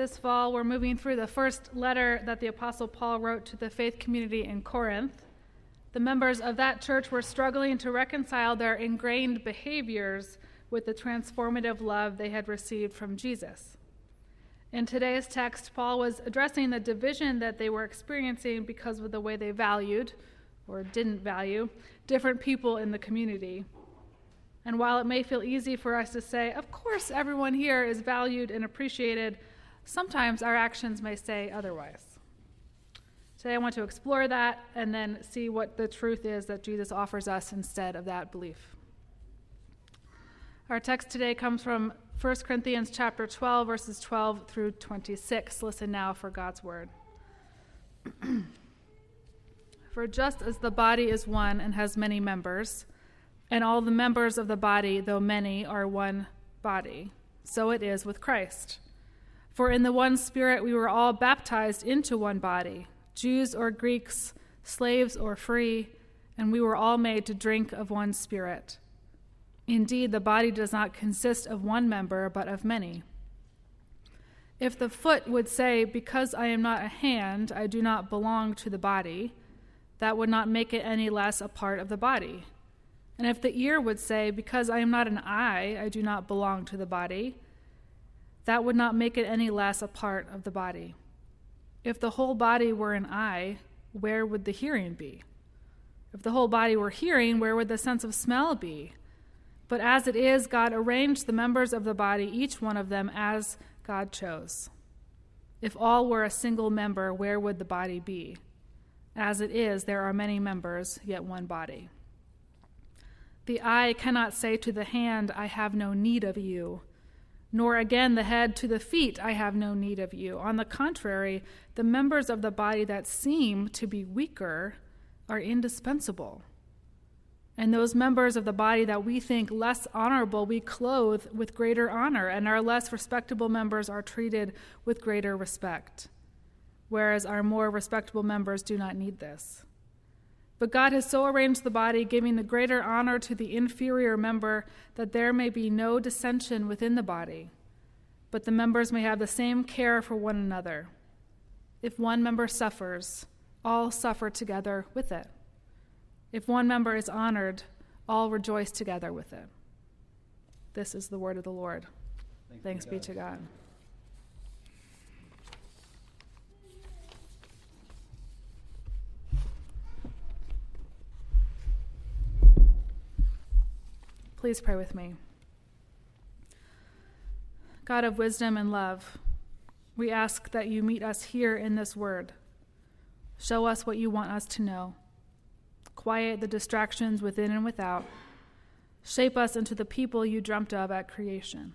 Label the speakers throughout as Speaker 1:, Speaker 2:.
Speaker 1: This fall, we're moving through the first letter that the Apostle Paul wrote to the faith community in Corinth. The members of that church were struggling to reconcile their ingrained behaviors with the transformative love they had received from Jesus. In today's text, Paul was addressing the division that they were experiencing because of the way they valued, or didn't value, different people in the community. And while it may feel easy for us to say, of course, everyone here is valued and appreciated, sometimes our actions may say otherwise. Today, I want to explore that and then see what the truth is that Jesus offers us instead of that belief. Our text today comes from 1 Corinthians chapter 12 verses 12 through 26. Listen now for God's word. for just as the body is one and has many members, and all the members of the body, though many, are one body, so it is with Christ. For in the one Spirit we were all baptized into one body, Jews or Greeks, slaves or free, and we were all made to drink of one Spirit. Indeed, the body does not consist of one member, but of many. If the foot would say, Because I am not a hand, I do not belong to the body, that would not make it any less a part of the body. And if the ear would say, Because I am not an eye, I do not belong to the body, that would not make it any less a part of the body. If the whole body were an eye, where would the hearing be? If the whole body were hearing, where would the sense of smell be? But as it is, God arranged the members of the body, each one of them, as God chose. If all were a single member, where would the body be? As it is, there are many members, yet one body. The eye cannot say to the hand, I have no need of you, nor again the head to the feet, I have no need of you. On the contrary, the members of the body that seem to be weaker are indispensable. And those members of the body that we think less honorable, we clothe with greater honor, and our less respectable members are treated with greater respect, whereas our more respectable members do not need this. But God has so arranged the body, giving the greater honor to the inferior member, that there may be no dissension within the body, but the members may have the same care for one another. If one member suffers, all suffer together with it. If one member is honored, all rejoice together with it. This is the word of the Lord. Thanks, Thanks be to God. Please pray with me. God of wisdom and love, we ask that you meet us here in this word. Show us what you want us to know quiet the distractions within and without, shape us into the people you dreamt of at creation.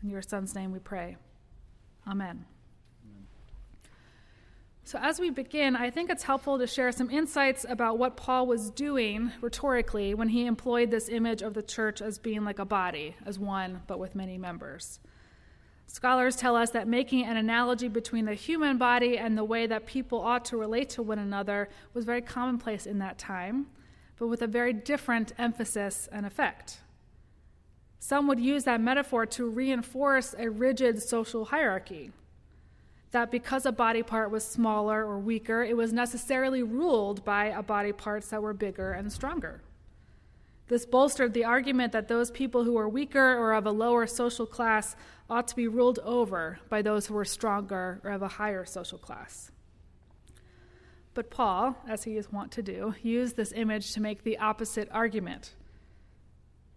Speaker 1: In your Son's name we pray. Amen. So, as we begin, I think it's helpful to share some insights about what Paul was doing rhetorically when he employed this image of the church as being like a body, as one, but with many members. Scholars tell us that making an analogy between the human body and the way that people ought to relate to one another was very commonplace in that time, but with a very different emphasis and effect. Some would use that metaphor to reinforce a rigid social hierarchy. That because a body part was smaller or weaker, it was necessarily ruled by a body parts that were bigger and stronger. This bolstered the argument that those people who were weaker or of a lower social class ought to be ruled over by those who were stronger or of a higher social class. But Paul, as he is wont to do, used this image to make the opposite argument.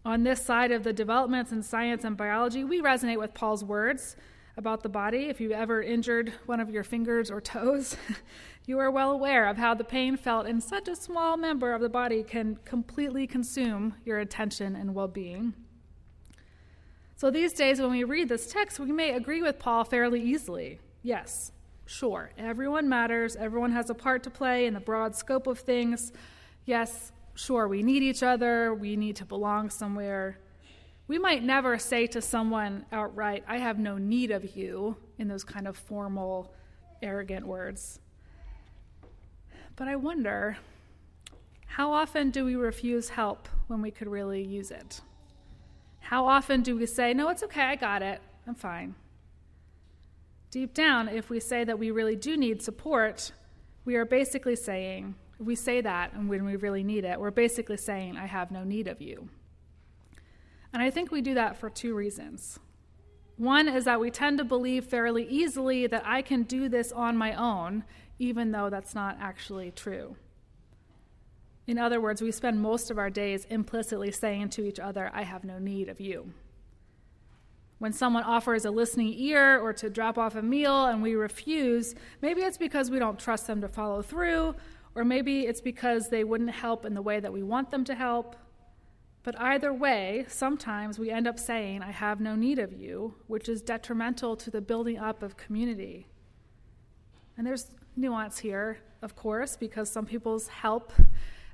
Speaker 1: On this side of the developments in science and biology, we resonate with Paul's words about the body. If you've ever injured one of your fingers or toes, you are well aware of how the pain felt in such a small member of the body can completely consume your attention and well being. So these days, when we read this text, we may agree with Paul fairly easily. Yes, sure, everyone matters, everyone has a part to play in the broad scope of things. Yes, sure, we need each other, we need to belong somewhere. We might never say to someone outright, I have no need of you, in those kind of formal, arrogant words. But I wonder how often do we refuse help when we could really use it? How often do we say, No, it's okay, I got it, I'm fine? Deep down, if we say that we really do need support, we are basically saying, we say that and when we really need it, we're basically saying, I have no need of you. And I think we do that for two reasons. One is that we tend to believe fairly easily that I can do this on my own, even though that's not actually true. In other words, we spend most of our days implicitly saying to each other, I have no need of you. When someone offers a listening ear or to drop off a meal and we refuse, maybe it's because we don't trust them to follow through, or maybe it's because they wouldn't help in the way that we want them to help. But either way, sometimes we end up saying, I have no need of you, which is detrimental to the building up of community. And there's nuance here, of course, because some people's help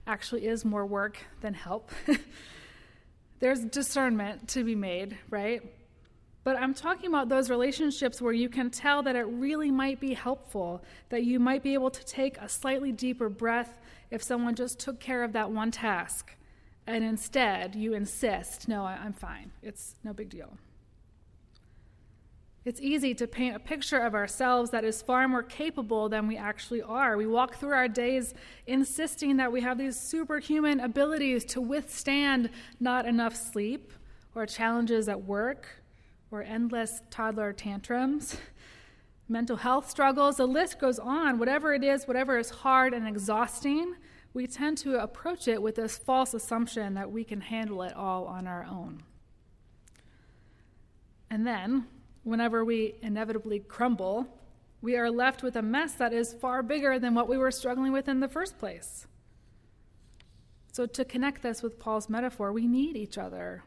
Speaker 1: actually is more work than help. there's discernment to be made, right? But I'm talking about those relationships where you can tell that it really might be helpful, that you might be able to take a slightly deeper breath if someone just took care of that one task. And instead, you insist, no, I'm fine. It's no big deal. It's easy to paint a picture of ourselves that is far more capable than we actually are. We walk through our days insisting that we have these superhuman abilities to withstand not enough sleep or challenges at work or endless toddler tantrums, mental health struggles, the list goes on. Whatever it is, whatever is hard and exhausting, we tend to approach it with this false assumption that we can handle it all on our own. And then, whenever we inevitably crumble, we are left with a mess that is far bigger than what we were struggling with in the first place. So, to connect this with Paul's metaphor, we need each other.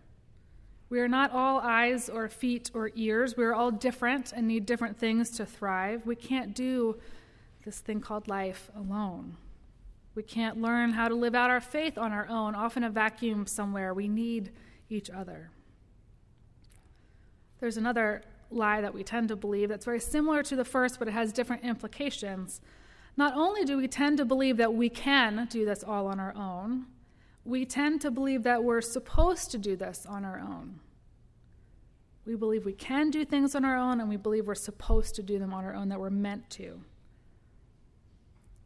Speaker 1: We are not all eyes or feet or ears. We are all different and need different things to thrive. We can't do this thing called life alone. We can't learn how to live out our faith on our own, off in a vacuum somewhere. We need each other. There's another lie that we tend to believe that's very similar to the first, but it has different implications. Not only do we tend to believe that we can do this all on our own, we tend to believe that we're supposed to do this on our own. We believe we can do things on our own, and we believe we're supposed to do them on our own, that we're meant to.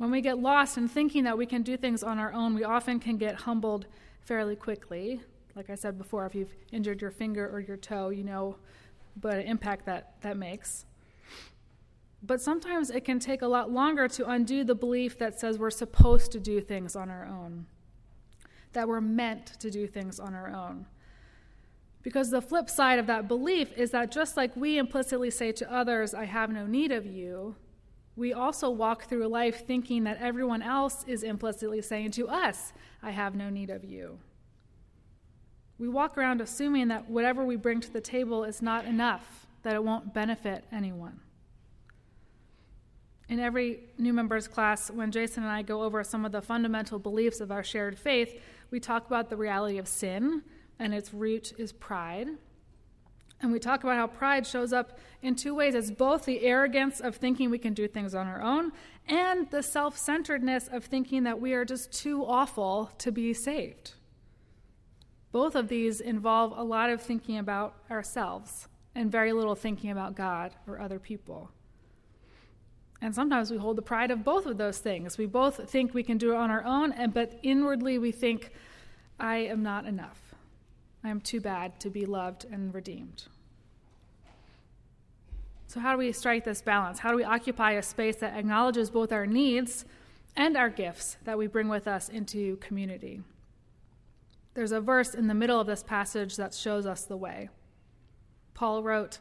Speaker 1: When we get lost in thinking that we can do things on our own, we often can get humbled fairly quickly. Like I said before, if you've injured your finger or your toe, you know what an impact that, that makes. But sometimes it can take a lot longer to undo the belief that says we're supposed to do things on our own that we're meant to do things on our own. Because the flip side of that belief is that just like we implicitly say to others, I have no need of you, we also walk through life thinking that everyone else is implicitly saying to us, I have no need of you. We walk around assuming that whatever we bring to the table is not enough, that it won't benefit anyone in every new members class, when Jason and I go over some of the fundamental beliefs of our shared faith, we talk about the reality of sin, and its root is pride. And we talk about how pride shows up in two ways it's both the arrogance of thinking we can do things on our own, and the self centeredness of thinking that we are just too awful to be saved. Both of these involve a lot of thinking about ourselves and very little thinking about God or other people. And sometimes we hold the pride of both of those things. We both think we can do it on our own, and, but inwardly we think, I am not enough. I am too bad to be loved and redeemed. So, how do we strike this balance? How do we occupy a space that acknowledges both our needs and our gifts that we bring with us into community? There's a verse in the middle of this passage that shows us the way. Paul wrote,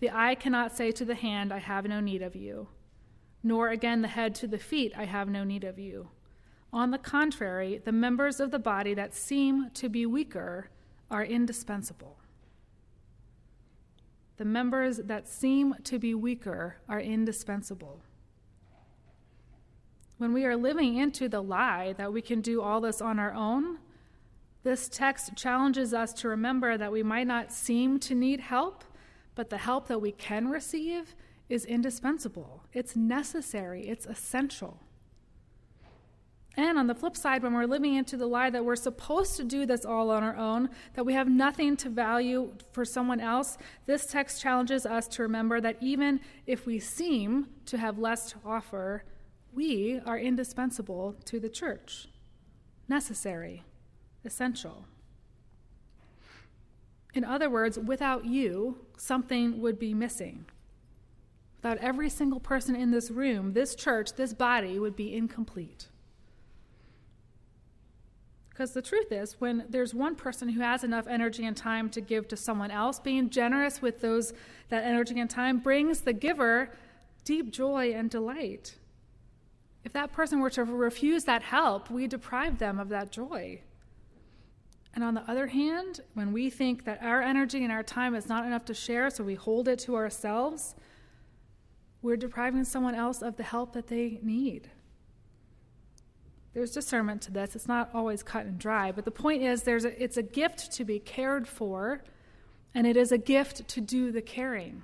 Speaker 1: The eye cannot say to the hand, I have no need of you nor again the head to the feet, I have no need of you. On the contrary, the members of the body that seem to be weaker are indispensable. The members that seem to be weaker are indispensable. When we are living into the lie that we can do all this on our own, this text challenges us to remember that we might not seem to need help, but the help that we can receive is indispensable, it's necessary, it's essential. And on the flip side, when we're living into the lie that we're supposed to do this all on our own, that we have nothing to value for someone else, this text challenges us to remember that even if we seem to have less to offer, we are indispensable to the church, necessary, essential. In other words, without you, something would be missing. Without every single person in this room, this church, this body would be incomplete. Because the truth is, when there's one person who has enough energy and time to give to someone else, being generous with those that energy and time brings the giver deep joy and delight. If that person were to refuse that help, we deprive them of that joy. And on the other hand, when we think that our energy and our time is not enough to share, so we hold it to ourselves, we're depriving someone else of the help that they need. There's discernment to this. It's not always cut and dry, but the point is there's a, it's a gift to be cared for, and it is a gift to do the caring.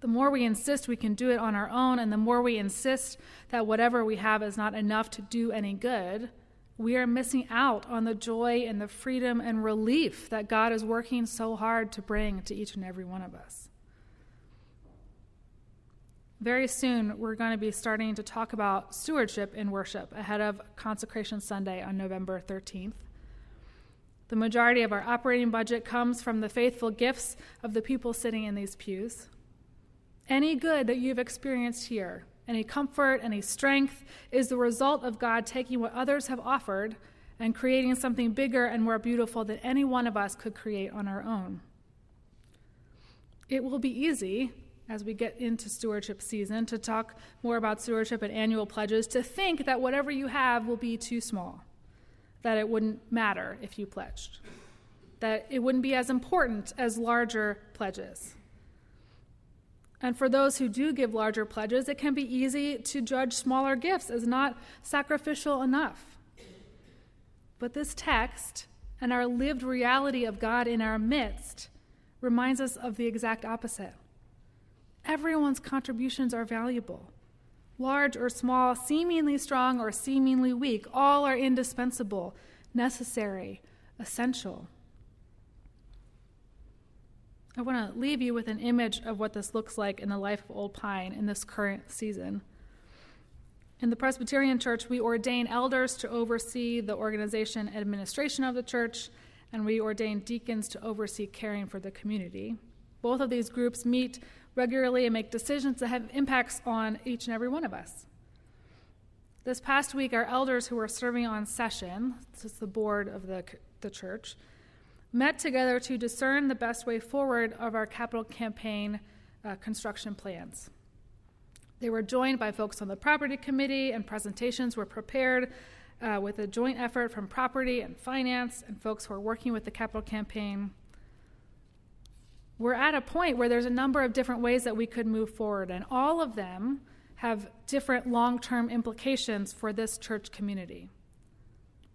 Speaker 1: The more we insist we can do it on our own, and the more we insist that whatever we have is not enough to do any good, we are missing out on the joy and the freedom and relief that God is working so hard to bring to each and every one of us. Very soon, we're going to be starting to talk about stewardship in worship ahead of Consecration Sunday on November 13th. The majority of our operating budget comes from the faithful gifts of the people sitting in these pews. Any good that you've experienced here, any comfort, any strength, is the result of God taking what others have offered and creating something bigger and more beautiful than any one of us could create on our own. It will be easy as we get into stewardship season to talk more about stewardship and annual pledges to think that whatever you have will be too small, that it wouldn't matter if you pledged, that it wouldn't be as important as larger pledges. And for those who do give larger pledges, it can be easy to judge smaller gifts as not sacrificial enough. But this text and our lived reality of God in our midst reminds us of the exact opposite. Everyone's contributions are valuable. Large or small, seemingly strong or seemingly weak, all are indispensable, necessary, essential. I want to leave you with an image of what this looks like in the life of Old Pine in this current season. In the Presbyterian Church, we ordain elders to oversee the organization and administration of the church, and we ordain deacons to oversee caring for the community. Both of these groups meet regularly and make decisions that have impacts on each and every one of us. This past week, our elders who were serving on session, this is the board of the, the church, met together to discern the best way forward of our capital campaign uh, construction plans. They were joined by folks on the property committee, and presentations were prepared uh, with a joint effort from property and finance and folks who are working with the capital campaign. We're at a point where there's a number of different ways that we could move forward, and all of them have different long term implications for this church community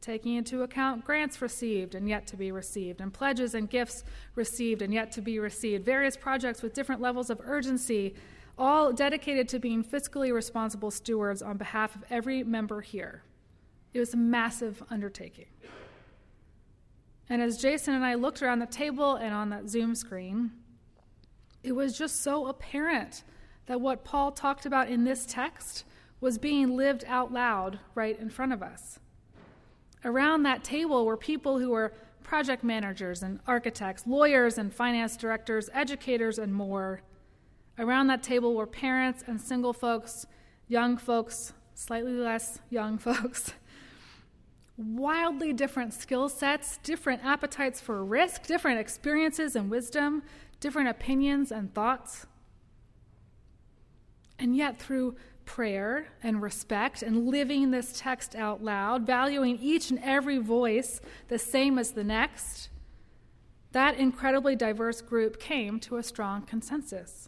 Speaker 1: taking into account grants received and yet to be received, and pledges and gifts received and yet to be received, various projects with different levels of urgency, all dedicated to being fiscally responsible stewards on behalf of every member here. It was a massive undertaking. And as Jason and I looked around the table and on that Zoom screen, it was just so apparent that what Paul talked about in this text was being lived out loud right in front of us. Around that table were people who were project managers and architects, lawyers and finance directors, educators, and more. Around that table were parents and single folks, young folks, slightly less young folks. Wildly different skill sets, different appetites for risk, different experiences and wisdom, different opinions and thoughts. And yet, through prayer and respect and living this text out loud, valuing each and every voice the same as the next, that incredibly diverse group came to a strong consensus.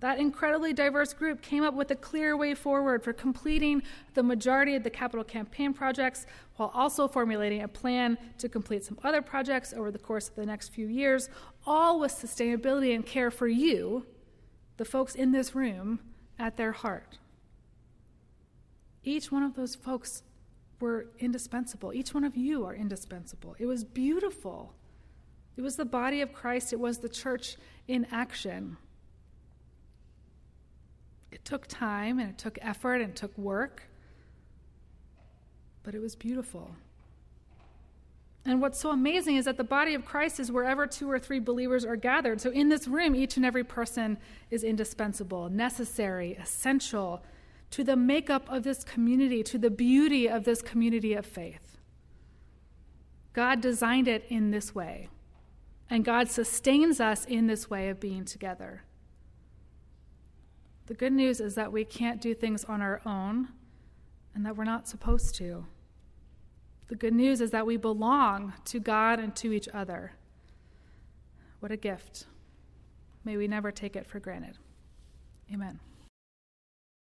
Speaker 1: That incredibly diverse group came up with a clear way forward for completing the majority of the capital campaign projects while also formulating a plan to complete some other projects over the course of the next few years, all with sustainability and care for you, the folks in this room, at their heart. Each one of those folks were indispensable. Each one of you are indispensable. It was beautiful. It was the body of Christ, it was the church in action. It took time and it took effort and it took work, but it was beautiful. And what's so amazing is that the body of Christ is wherever two or three believers are gathered. So in this room, each and every person is indispensable, necessary, essential to the makeup of this community, to the beauty of this community of faith. God designed it in this way, and God sustains us in this way of being together. The good news is that we can't do things on our own and that we're not supposed to. The good news is that we belong to God and to each other. What a gift. May we never take it for granted. Amen.